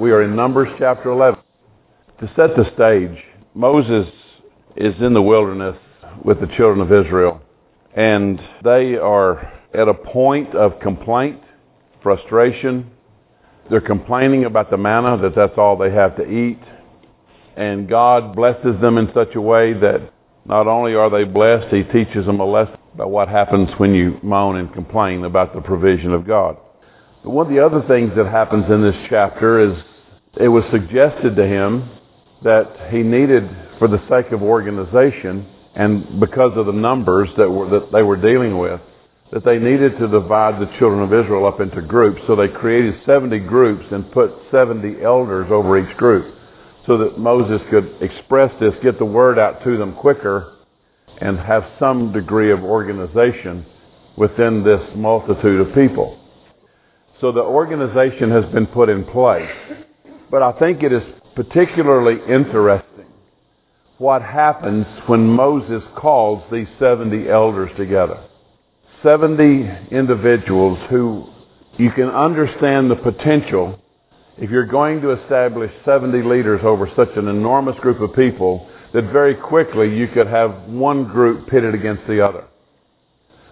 We are in Numbers chapter 11. To set the stage, Moses is in the wilderness with the children of Israel, and they are at a point of complaint, frustration. They're complaining about the manna, that that's all they have to eat. And God blesses them in such a way that not only are they blessed, He teaches them a lesson about what happens when you moan and complain about the provision of God. One of the other things that happens in this chapter is it was suggested to him that he needed, for the sake of organization and because of the numbers that, were, that they were dealing with, that they needed to divide the children of Israel up into groups. So they created 70 groups and put 70 elders over each group so that Moses could express this, get the word out to them quicker, and have some degree of organization within this multitude of people. So the organization has been put in place. But I think it is particularly interesting what happens when Moses calls these 70 elders together. 70 individuals who you can understand the potential if you're going to establish 70 leaders over such an enormous group of people that very quickly you could have one group pitted against the other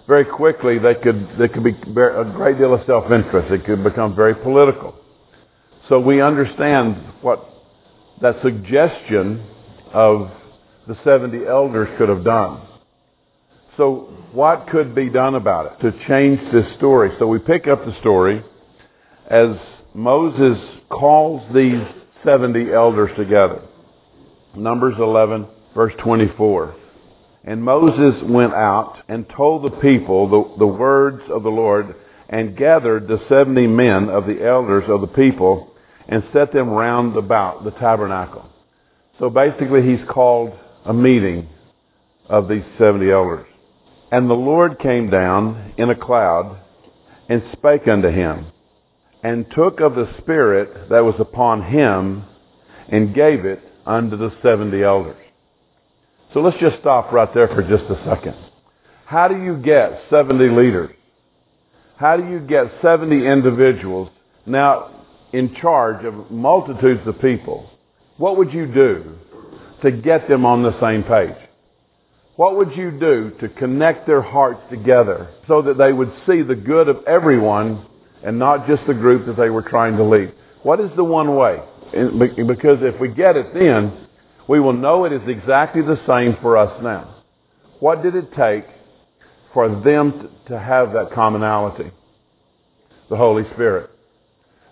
very quickly they could there could be a great deal of self-interest. It could become very political. So we understand what that suggestion of the 70 elders could have done. So what could be done about it to change this story? So we pick up the story as Moses calls these 70 elders together. Numbers 11, verse 24. And Moses went out and told the people the, the words of the Lord and gathered the 70 men of the elders of the people and set them round about the tabernacle. So basically he's called a meeting of these 70 elders. And the Lord came down in a cloud and spake unto him and took of the Spirit that was upon him and gave it unto the 70 elders. So let's just stop right there for just a second. How do you get 70 leaders? How do you get 70 individuals now in charge of multitudes of people? What would you do to get them on the same page? What would you do to connect their hearts together so that they would see the good of everyone and not just the group that they were trying to lead? What is the one way? Because if we get it then, we will know it is exactly the same for us now. What did it take for them to have that commonality? The Holy Spirit.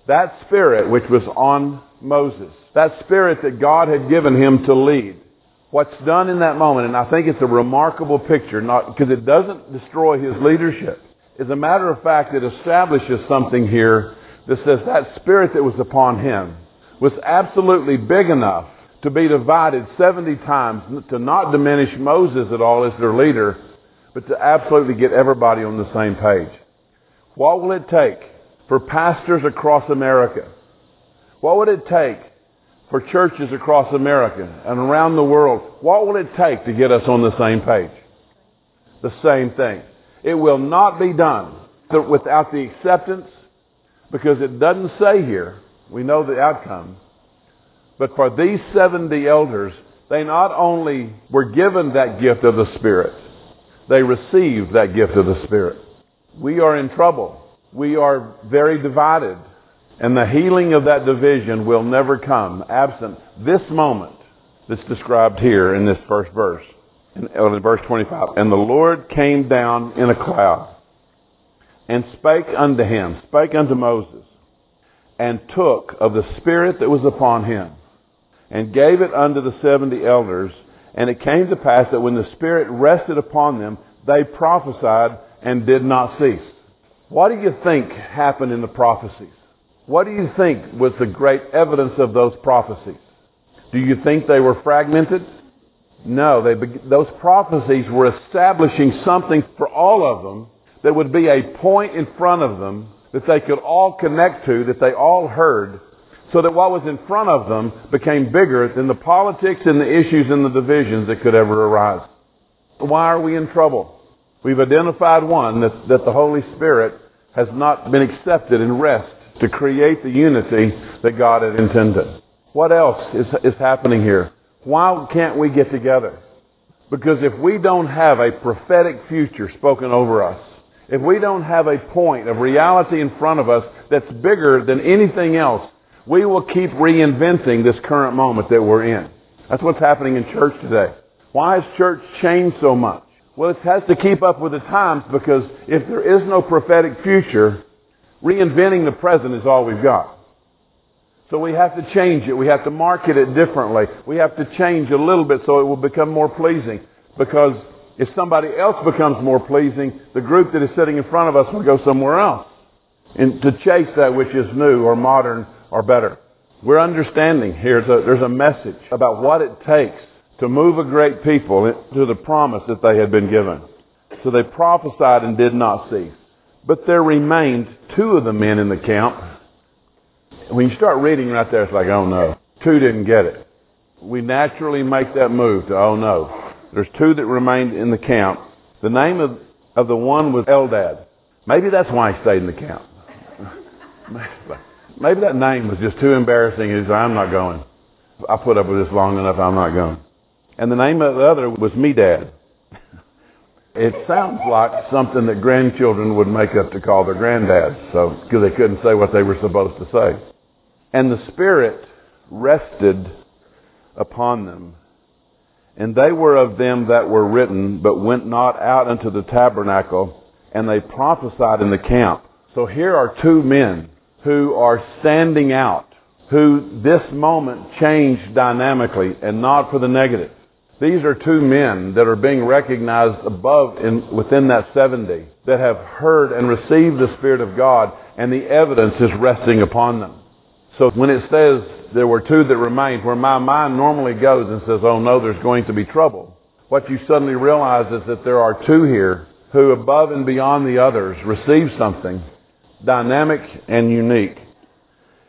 That Spirit which was on Moses, that Spirit that God had given him to lead. What's done in that moment, and I think it's a remarkable picture, not because it doesn't destroy his leadership. As a matter of fact, it establishes something here that says that Spirit that was upon him was absolutely big enough to be divided 70 times, to not diminish Moses at all as their leader, but to absolutely get everybody on the same page. What will it take for pastors across America? What would it take for churches across America and around the world? What will it take to get us on the same page? The same thing. It will not be done without the acceptance, because it doesn't say here, we know the outcome, but for these 70 elders, they not only were given that gift of the Spirit, they received that gift of the Spirit. We are in trouble. We are very divided. And the healing of that division will never come absent this moment that's described here in this first verse, in, verse 25. And the Lord came down in a cloud and spake unto him, spake unto Moses, and took of the Spirit that was upon him and gave it unto the seventy elders. And it came to pass that when the Spirit rested upon them, they prophesied and did not cease. What do you think happened in the prophecies? What do you think was the great evidence of those prophecies? Do you think they were fragmented? No, they, those prophecies were establishing something for all of them that would be a point in front of them that they could all connect to, that they all heard, so that what was in front of them became bigger than the politics and the issues and the divisions that could ever arise. Why are we in trouble? We've identified one, that, that the Holy Spirit has not been accepted in rest to create the unity that God had intended. What else is, is happening here? Why can't we get together? Because if we don't have a prophetic future spoken over us, if we don't have a point of reality in front of us that's bigger than anything else, we will keep reinventing this current moment that we're in. That's what's happening in church today. Why has church changed so much? Well, it has to keep up with the times because if there is no prophetic future, reinventing the present is all we've got. So we have to change it. We have to market it differently. We have to change a little bit so it will become more pleasing. Because if somebody else becomes more pleasing, the group that is sitting in front of us will go somewhere else. And to chase that which is new or modern or better. We're understanding here that there's a message about what it takes to move a great people to the promise that they had been given. So they prophesied and did not cease. But there remained two of the men in the camp. When you start reading right there, it's like, oh no. Two didn't get it. We naturally make that move to, oh no. There's two that remained in the camp. The name of, of the one was Eldad. Maybe that's why he stayed in the camp. Maybe that name was just too embarrassing. He said, I'm not going. I put up with this long enough. I'm not going. And the name of the other was Medad. It sounds like something that grandchildren would make up to call their granddads, so because they couldn't say what they were supposed to say. And the Spirit rested upon them. And they were of them that were written, but went not out into the tabernacle, and they prophesied in the camp. So here are two men who are standing out, who this moment changed dynamically and not for the negative. These are two men that are being recognized above in, within that 70 that have heard and received the Spirit of God and the evidence is resting upon them. So when it says there were two that remained, where my mind normally goes and says, oh no, there's going to be trouble, what you suddenly realize is that there are two here who above and beyond the others received something dynamic and unique.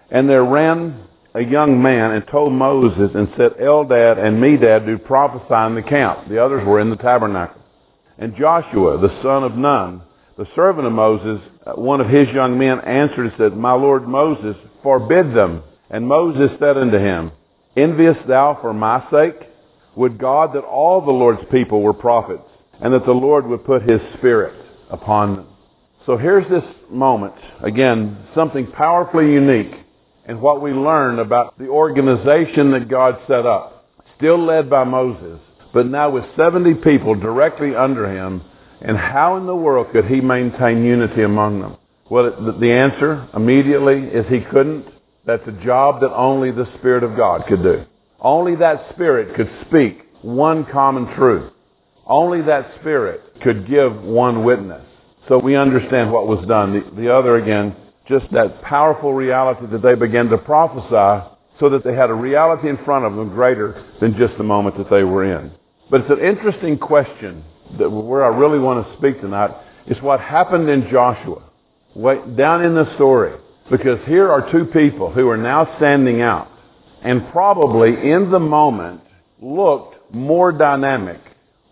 And there ran a young man and told Moses and said, Eldad and Medad do prophesy in the camp. The others were in the tabernacle. And Joshua, the son of Nun, the servant of Moses, uh, one of his young men answered and said, My Lord Moses, forbid them. And Moses said unto him, Enviest thou for my sake? Would God that all the Lord's people were prophets, and that the Lord would put his spirit upon them. So here's this moment, again, something powerfully unique and what we learn about the organization that God set up. Still led by Moses, but now with 70 people directly under him. And how in the world could he maintain unity among them? Well, the answer immediately is he couldn't. That's a job that only the Spirit of God could do. Only that Spirit could speak one common truth. Only that Spirit could give one witness. So we understand what was done. The, the other, again, just that powerful reality that they began to prophesy so that they had a reality in front of them greater than just the moment that they were in. But it's an interesting question that where I really want to speak tonight is what happened in Joshua. down in the story. Because here are two people who are now standing out and probably in the moment looked more dynamic,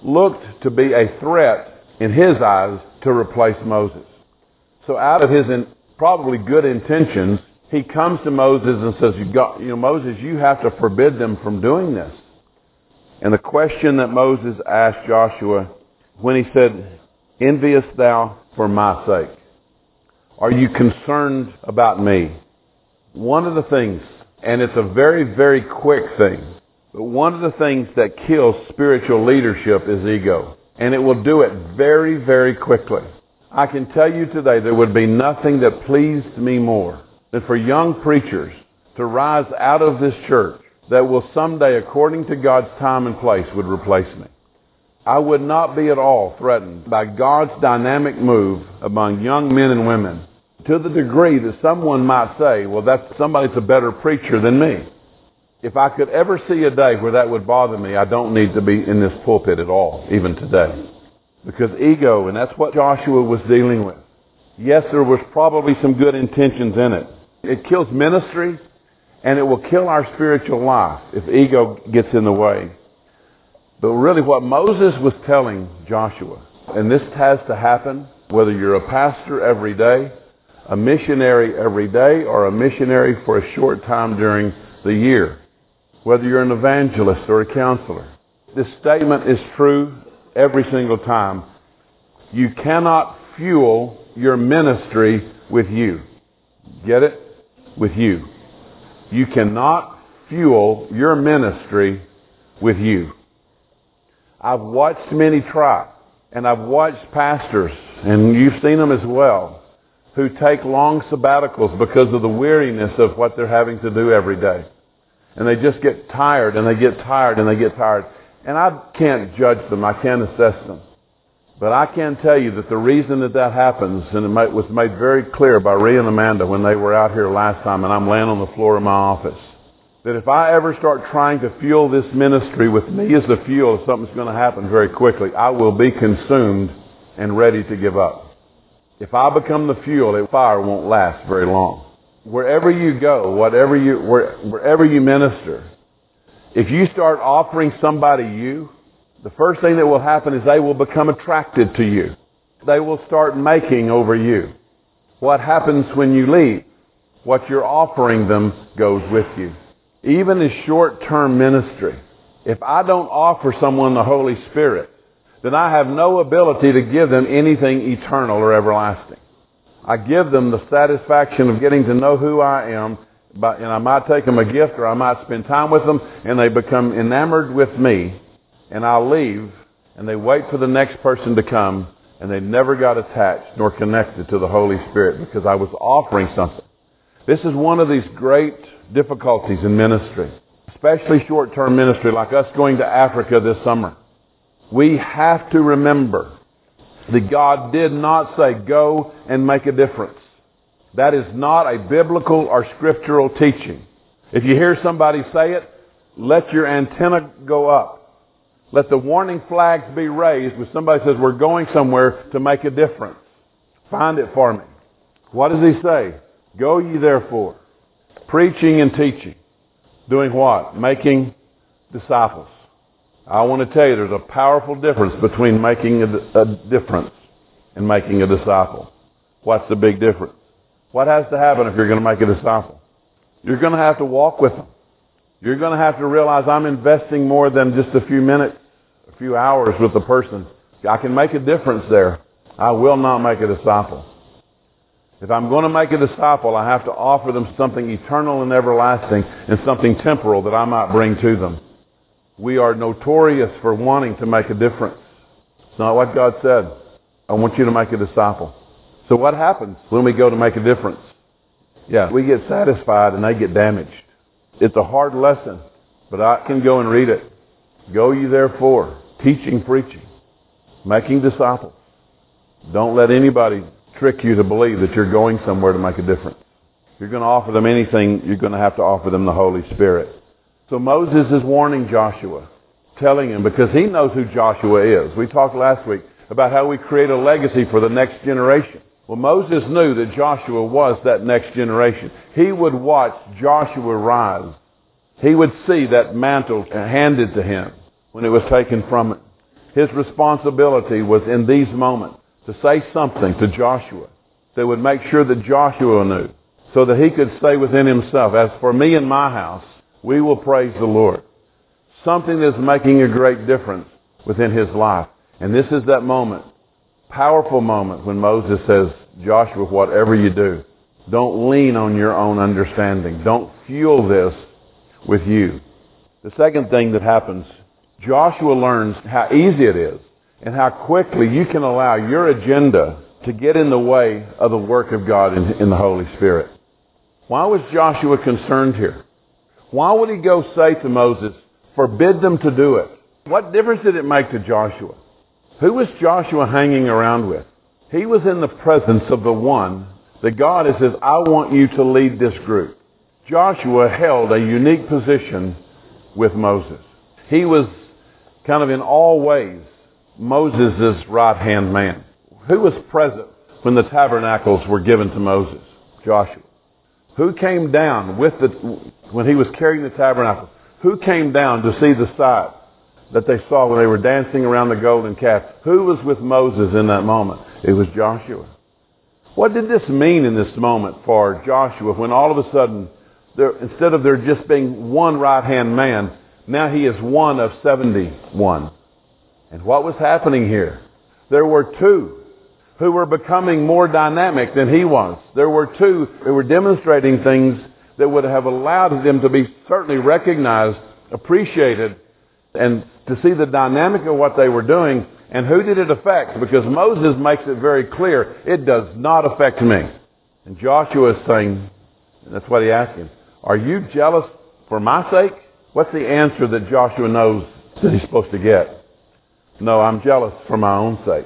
looked to be a threat in his eyes to replace Moses. So out of his probably good intentions, he comes to Moses and says, you, got, you know, Moses, you have to forbid them from doing this. And the question that Moses asked Joshua when he said, enviest thou for my sake? Are you concerned about me? One of the things, and it's a very, very quick thing, but one of the things that kills spiritual leadership is ego. And it will do it very, very quickly. I can tell you today there would be nothing that pleased me more than for young preachers to rise out of this church that will someday, according to God's time and place, would replace me. I would not be at all threatened by God's dynamic move among young men and women to the degree that someone might say, well, that's somebody's a better preacher than me. If I could ever see a day where that would bother me, I don't need to be in this pulpit at all, even today. Because ego, and that's what Joshua was dealing with. Yes, there was probably some good intentions in it. It kills ministry, and it will kill our spiritual life if ego gets in the way. But really what Moses was telling Joshua, and this has to happen whether you're a pastor every day a missionary every day or a missionary for a short time during the year, whether you're an evangelist or a counselor. This statement is true every single time. You cannot fuel your ministry with you. Get it? With you. You cannot fuel your ministry with you. I've watched many try, and I've watched pastors, and you've seen them as well, who take long sabbaticals because of the weariness of what they're having to do every day. And they just get tired, and they get tired, and they get tired. And I can't judge them. I can't assess them. But I can tell you that the reason that that happens, and it was made very clear by Rhea and Amanda when they were out here last time, and I'm laying on the floor of my office, that if I ever start trying to fuel this ministry with me as the fuel, something's going to happen very quickly. I will be consumed and ready to give up. If I become the fuel, the fire won't last very long. Wherever you go, whatever you, where, wherever you minister, if you start offering somebody you, the first thing that will happen is they will become attracted to you. They will start making over you. What happens when you leave? What you're offering them goes with you. Even in short-term ministry, if I don't offer someone the Holy Spirit, then I have no ability to give them anything eternal or everlasting. I give them the satisfaction of getting to know who I am, and I might take them a gift or I might spend time with them, and they become enamored with me, and I'll leave, and they wait for the next person to come, and they never got attached nor connected to the Holy Spirit because I was offering something. This is one of these great difficulties in ministry, especially short-term ministry like us going to Africa this summer. We have to remember that God did not say, go and make a difference. That is not a biblical or scriptural teaching. If you hear somebody say it, let your antenna go up. Let the warning flags be raised when somebody says, we're going somewhere to make a difference. Find it for me. What does he say? Go ye therefore, preaching and teaching. Doing what? Making disciples. I want to tell you there's a powerful difference between making a, a difference and making a disciple. What's the big difference? What has to happen if you're going to make a disciple? You're going to have to walk with them. You're going to have to realize I'm investing more than just a few minutes, a few hours with the person. I can make a difference there. I will not make a disciple. If I'm going to make a disciple, I have to offer them something eternal and everlasting and something temporal that I might bring to them. We are notorious for wanting to make a difference. It's not what God said. I want you to make a disciple. So what happens when we go to make a difference? Yeah, we get satisfied and they get damaged. It's a hard lesson, but I can go and read it. Go ye therefore, teaching, preaching, making disciples. Don't let anybody trick you to believe that you're going somewhere to make a difference. If you're going to offer them anything, you're going to have to offer them the Holy Spirit. So Moses is warning Joshua, telling him, because he knows who Joshua is. We talked last week about how we create a legacy for the next generation. Well, Moses knew that Joshua was that next generation. He would watch Joshua rise. He would see that mantle handed to him when it was taken from him. His responsibility was in these moments to say something to Joshua that would make sure that Joshua knew so that he could say within himself, as for me and my house, we will praise the Lord. Something that's making a great difference within his life. And this is that moment, powerful moment when Moses says, Joshua, whatever you do, don't lean on your own understanding. Don't fuel this with you. The second thing that happens, Joshua learns how easy it is and how quickly you can allow your agenda to get in the way of the work of God in, in the Holy Spirit. Why was Joshua concerned here? Why would he go say to Moses, forbid them to do it? What difference did it make to Joshua? Who was Joshua hanging around with? He was in the presence of the one that God says, I want you to lead this group. Joshua held a unique position with Moses. He was kind of in all ways Moses' right-hand man. Who was present when the tabernacles were given to Moses? Joshua. Who came down with the, when he was carrying the tabernacle? Who came down to see the sight that they saw when they were dancing around the golden calf? Who was with Moses in that moment? It was Joshua. What did this mean in this moment for Joshua when all of a sudden, there, instead of there just being one right-hand man, now he is one of 71? And what was happening here? There were two who were becoming more dynamic than he was. There were two who were demonstrating things that would have allowed them to be certainly recognized, appreciated, and to see the dynamic of what they were doing. And who did it affect? Because Moses makes it very clear, it does not affect me. And Joshua is saying, and that's what he asked him, are you jealous for my sake? What's the answer that Joshua knows that he's supposed to get? No, I'm jealous for my own sake.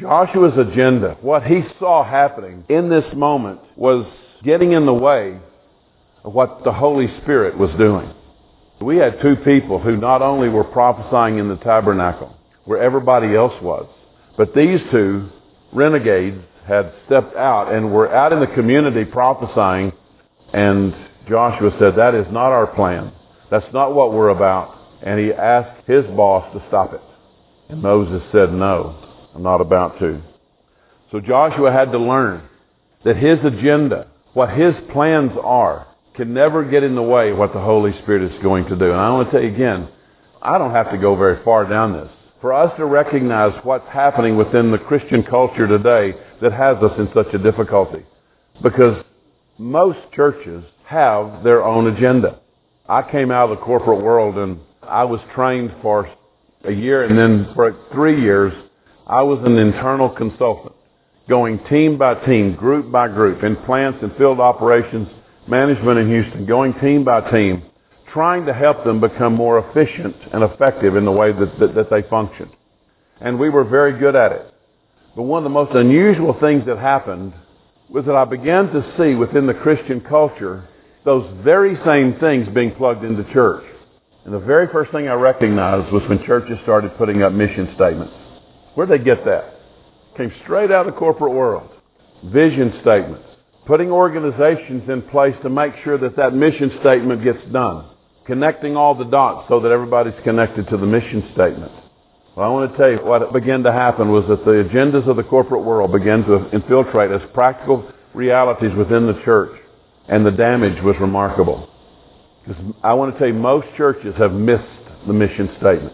Joshua's agenda, what he saw happening in this moment was getting in the way of what the Holy Spirit was doing. We had two people who not only were prophesying in the tabernacle, where everybody else was, but these two renegades had stepped out and were out in the community prophesying, and Joshua said, that is not our plan. That's not what we're about. And he asked his boss to stop it. And Moses said, no, I'm not about to. So Joshua had to learn that his agenda, what his plans are, can never get in the way of what the Holy Spirit is going to do. And I want to tell you again, I don't have to go very far down this. For us to recognize what's happening within the Christian culture today that has us in such a difficulty. Because most churches have their own agenda. I came out of the corporate world and I was trained for a year and then for three years I was an internal consultant going team by team, group by group in plants and field operations management in Houston, going team by team, trying to help them become more efficient and effective in the way that, that, that they functioned. And we were very good at it. But one of the most unusual things that happened was that I began to see within the Christian culture those very same things being plugged into church. And the very first thing I recognized was when churches started putting up mission statements. Where'd they get that? Came straight out of the corporate world. Vision statements putting organizations in place to make sure that that mission statement gets done, connecting all the dots so that everybody's connected to the mission statement. Well, I want to tell you what began to happen was that the agendas of the corporate world began to infiltrate as practical realities within the church, and the damage was remarkable. Because I want to tell you, most churches have missed the mission statement.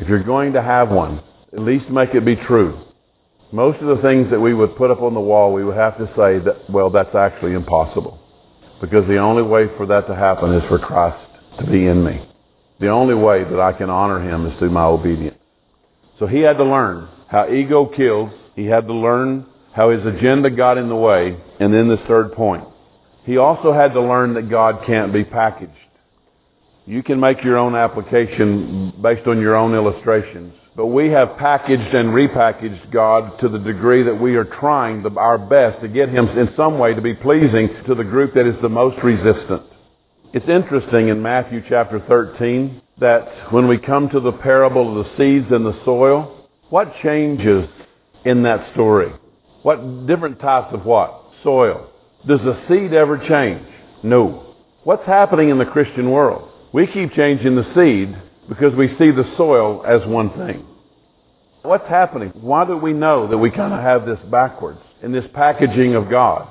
If you're going to have one, at least make it be true. Most of the things that we would put up on the wall, we would have to say that, well, that's actually impossible. Because the only way for that to happen is for Christ to be in me. The only way that I can honor him is through my obedience. So he had to learn how ego kills. He had to learn how his agenda got in the way. And then the third point. He also had to learn that God can't be packaged. You can make your own application based on your own illustrations. But we have packaged and repackaged God to the degree that we are trying our best to get Him in some way to be pleasing to the group that is the most resistant. It's interesting in Matthew chapter 13 that when we come to the parable of the seeds and the soil, what changes in that story? What different types of what? Soil. Does the seed ever change? No. What's happening in the Christian world? We keep changing the seed because we see the soil as one thing. What's happening? Why do we know that we kind of have this backwards in this packaging of God?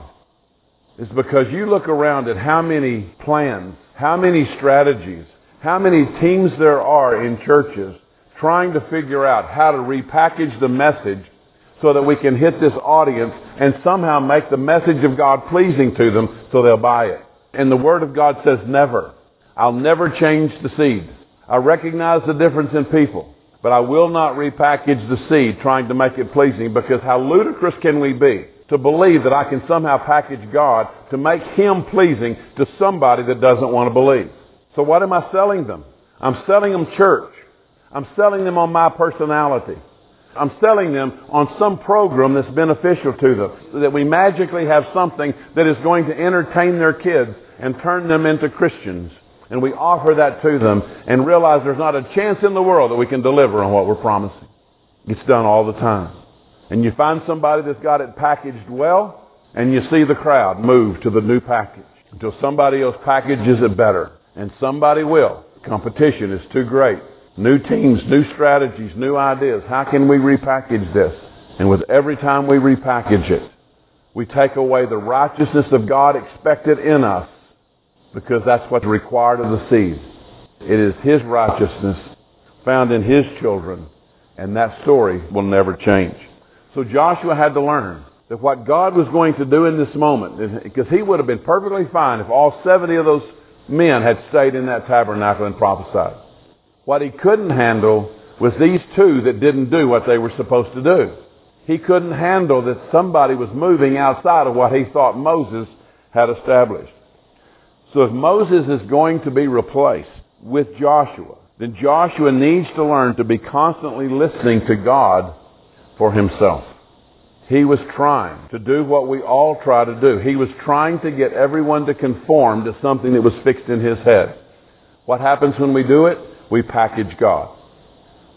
It's because you look around at how many plans, how many strategies, how many teams there are in churches trying to figure out how to repackage the message so that we can hit this audience and somehow make the message of God pleasing to them so they'll buy it. And the Word of God says never. I'll never change the seed. I recognize the difference in people, but I will not repackage the seed trying to make it pleasing because how ludicrous can we be to believe that I can somehow package God to make Him pleasing to somebody that doesn't want to believe. So what am I selling them? I'm selling them church. I'm selling them on my personality. I'm selling them on some program that's beneficial to them. That we magically have something that is going to entertain their kids and turn them into Christians and we offer that to them and realize there's not a chance in the world that we can deliver on what we're promising. It's done all the time. And you find somebody that's got it packaged well, and you see the crowd move to the new package until somebody else packages it better. And somebody will. Competition is too great. New teams, new strategies, new ideas. How can we repackage this? And with every time we repackage it, We take away the righteousness of God expected in us because that's what's required of the seed. It is His righteousness found in His children, and that story will never change. So Joshua had to learn that what God was going to do in this moment, because he would have been perfectly fine if all 70 of those men had stayed in that tabernacle and prophesied. What he couldn't handle was these two that didn't do what they were supposed to do. He couldn't handle that somebody was moving outside of what he thought Moses had established. So if Moses is going to be replaced with Joshua, then Joshua needs to learn to be constantly listening to God for himself. He was trying to do what we all try to do. He was trying to get everyone to conform to something that was fixed in his head. What happens when we do it? We package God.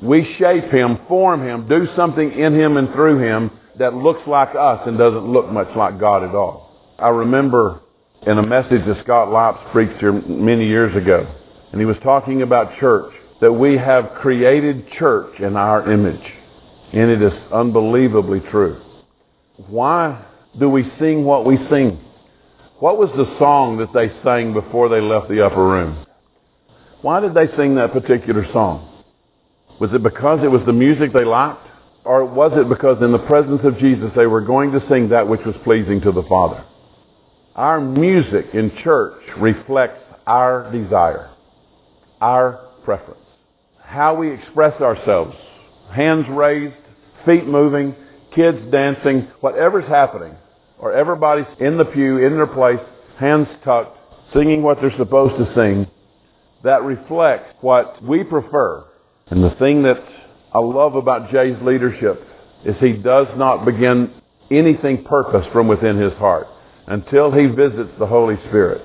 We shape him, form him, do something in him and through him that looks like us and doesn't look much like God at all. I remember in a message that Scott Lipes preached here many years ago, and he was talking about church, that we have created church in our image. And it is unbelievably true. Why do we sing what we sing? What was the song that they sang before they left the upper room? Why did they sing that particular song? Was it because it was the music they liked? Or was it because in the presence of Jesus they were going to sing that which was pleasing to the Father? Our music in church reflects our desire, our preference, how we express ourselves. Hands raised, feet moving, kids dancing, whatever's happening, or everybody's in the pew, in their place, hands tucked, singing what they're supposed to sing, that reflects what we prefer. And the thing that I love about Jay's leadership is he does not begin anything purpose from within his heart until he visits the Holy Spirit.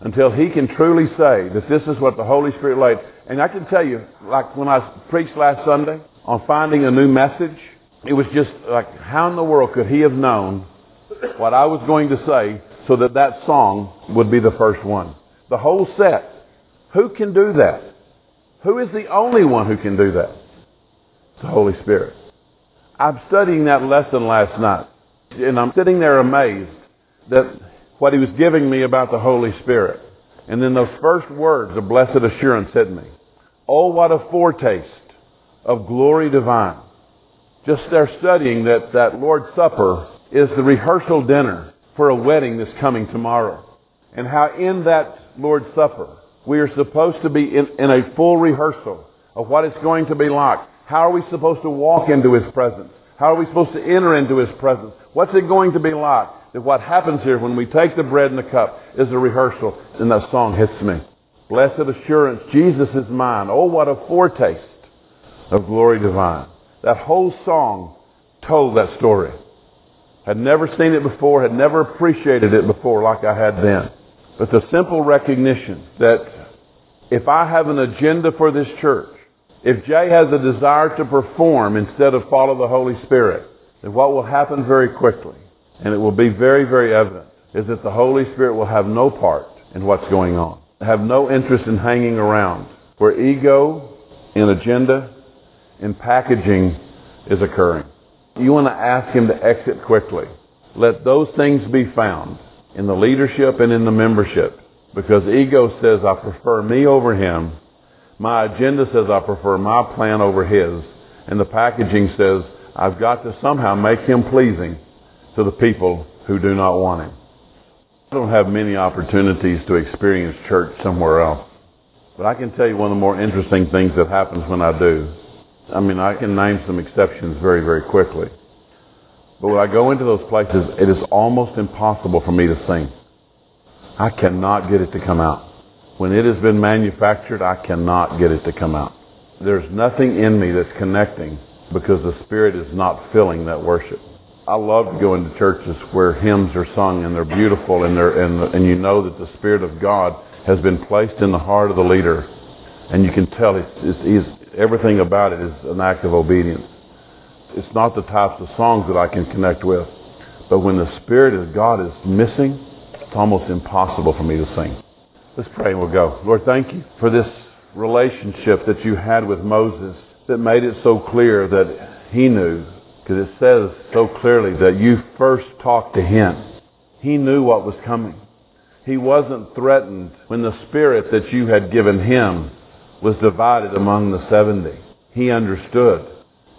Until he can truly say that this is what the Holy Spirit laid. And I can tell you, like when I preached last Sunday on finding a new message, it was just like, how in the world could he have known what I was going to say so that that song would be the first one? The whole set. Who can do that? Who is the only one who can do that? It's the Holy Spirit. I'm studying that lesson last night, and I'm sitting there amazed that what he was giving me about the Holy Spirit. And then those first words of blessed assurance hit me. Oh, what a foretaste of glory divine just there studying that that Lord's Supper is the rehearsal dinner for a wedding that's coming tomorrow. And how in that Lord's Supper, we are supposed to be in, in a full rehearsal of what it's going to be like. How are we supposed to walk into His presence? How are we supposed to enter into His presence? What's it going to be like? That what happens here when we take the bread and the cup is a rehearsal, and that song hits me. Blessed assurance, Jesus is mine. Oh, what a foretaste of glory divine. That whole song told that story. Had never seen it before, had never appreciated it before like I had then. But the simple recognition that if I have an agenda for this church, if Jay has a desire to perform instead of follow the Holy Spirit, then what will happen very quickly, and it will be very, very evident, is that the Holy Spirit will have no part in what's going on. Have no interest in hanging around. Where ego and agenda and packaging is occurring. You want to ask him to exit quickly. Let those things be found in the leadership and in the membership because ego says I prefer me over him. My agenda says I prefer my plan over his. And the packaging says I've got to somehow make him pleasing to the people who do not want him. I don't have many opportunities to experience church somewhere else. But I can tell you one of the more interesting things that happens when I do I mean, I can name some exceptions very, very quickly. But when I go into those places, it is almost impossible for me to sing. I cannot get it to come out. When it has been manufactured, I cannot get it to come out. There's nothing in me that's connecting because the Spirit is not filling that worship. I love to go into churches where hymns are sung and they're beautiful and, they're, and, and you know that the Spirit of God has been placed in the heart of the leader. And you can tell it's, it's, he's, everything about it is an act of obedience. It's not the types of songs that I can connect with. But when the Spirit of God is missing, it's almost impossible for me to sing. Let's pray and we'll go. Lord, thank you for this relationship that you had with Moses that made it so clear that he knew Because it says so clearly that you first talked to him. He knew what was coming. He wasn't threatened when the spirit that you had given him was divided among the 70. He understood.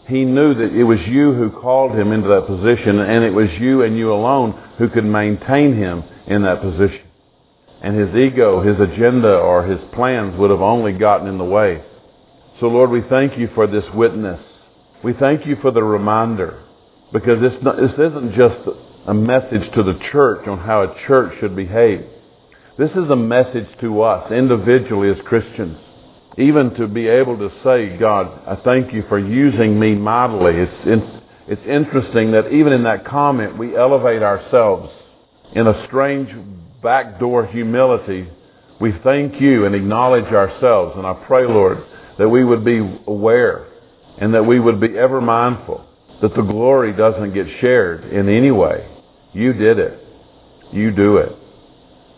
He knew that it was you who called him into that position and it was you and you alone who could maintain him in that position. And his ego, his agenda, or his plans would have only gotten in the way. So Lord, we thank you for this witness. We thank you for the reminder because this, this isn't just a message to the church on how a church should behave. This is a message to us individually as Christians. Even to be able to say, God, I thank you for using me mightily. It's, it's interesting that even in that comment, we elevate ourselves in a strange backdoor humility. We thank you and acknowledge ourselves. And I pray, Lord, that we would be aware and that we would be ever mindful that the glory doesn't get shared in any way. You did it. You do it.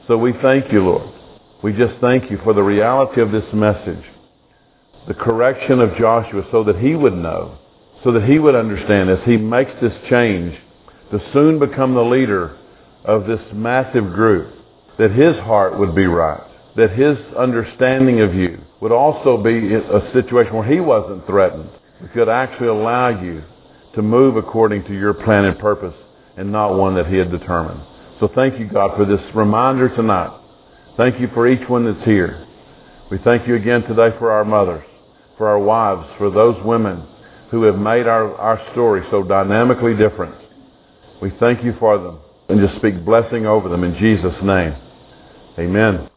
So we thank you, Lord. We just thank you for the reality of this message, the correction of Joshua so that he would know, so that he would understand as he makes this change to soon become the leader of this massive group, that his heart would be right, that his understanding of you would also be a situation where he wasn't threatened, could actually allow you to move according to your plan and purpose and not one that he had determined. So thank you, God, for this reminder tonight. Thank you for each one that's here. We thank you again today for our mothers, for our wives, for those women who have made our, our story so dynamically different. We thank you for them and just speak blessing over them in Jesus' name. Amen.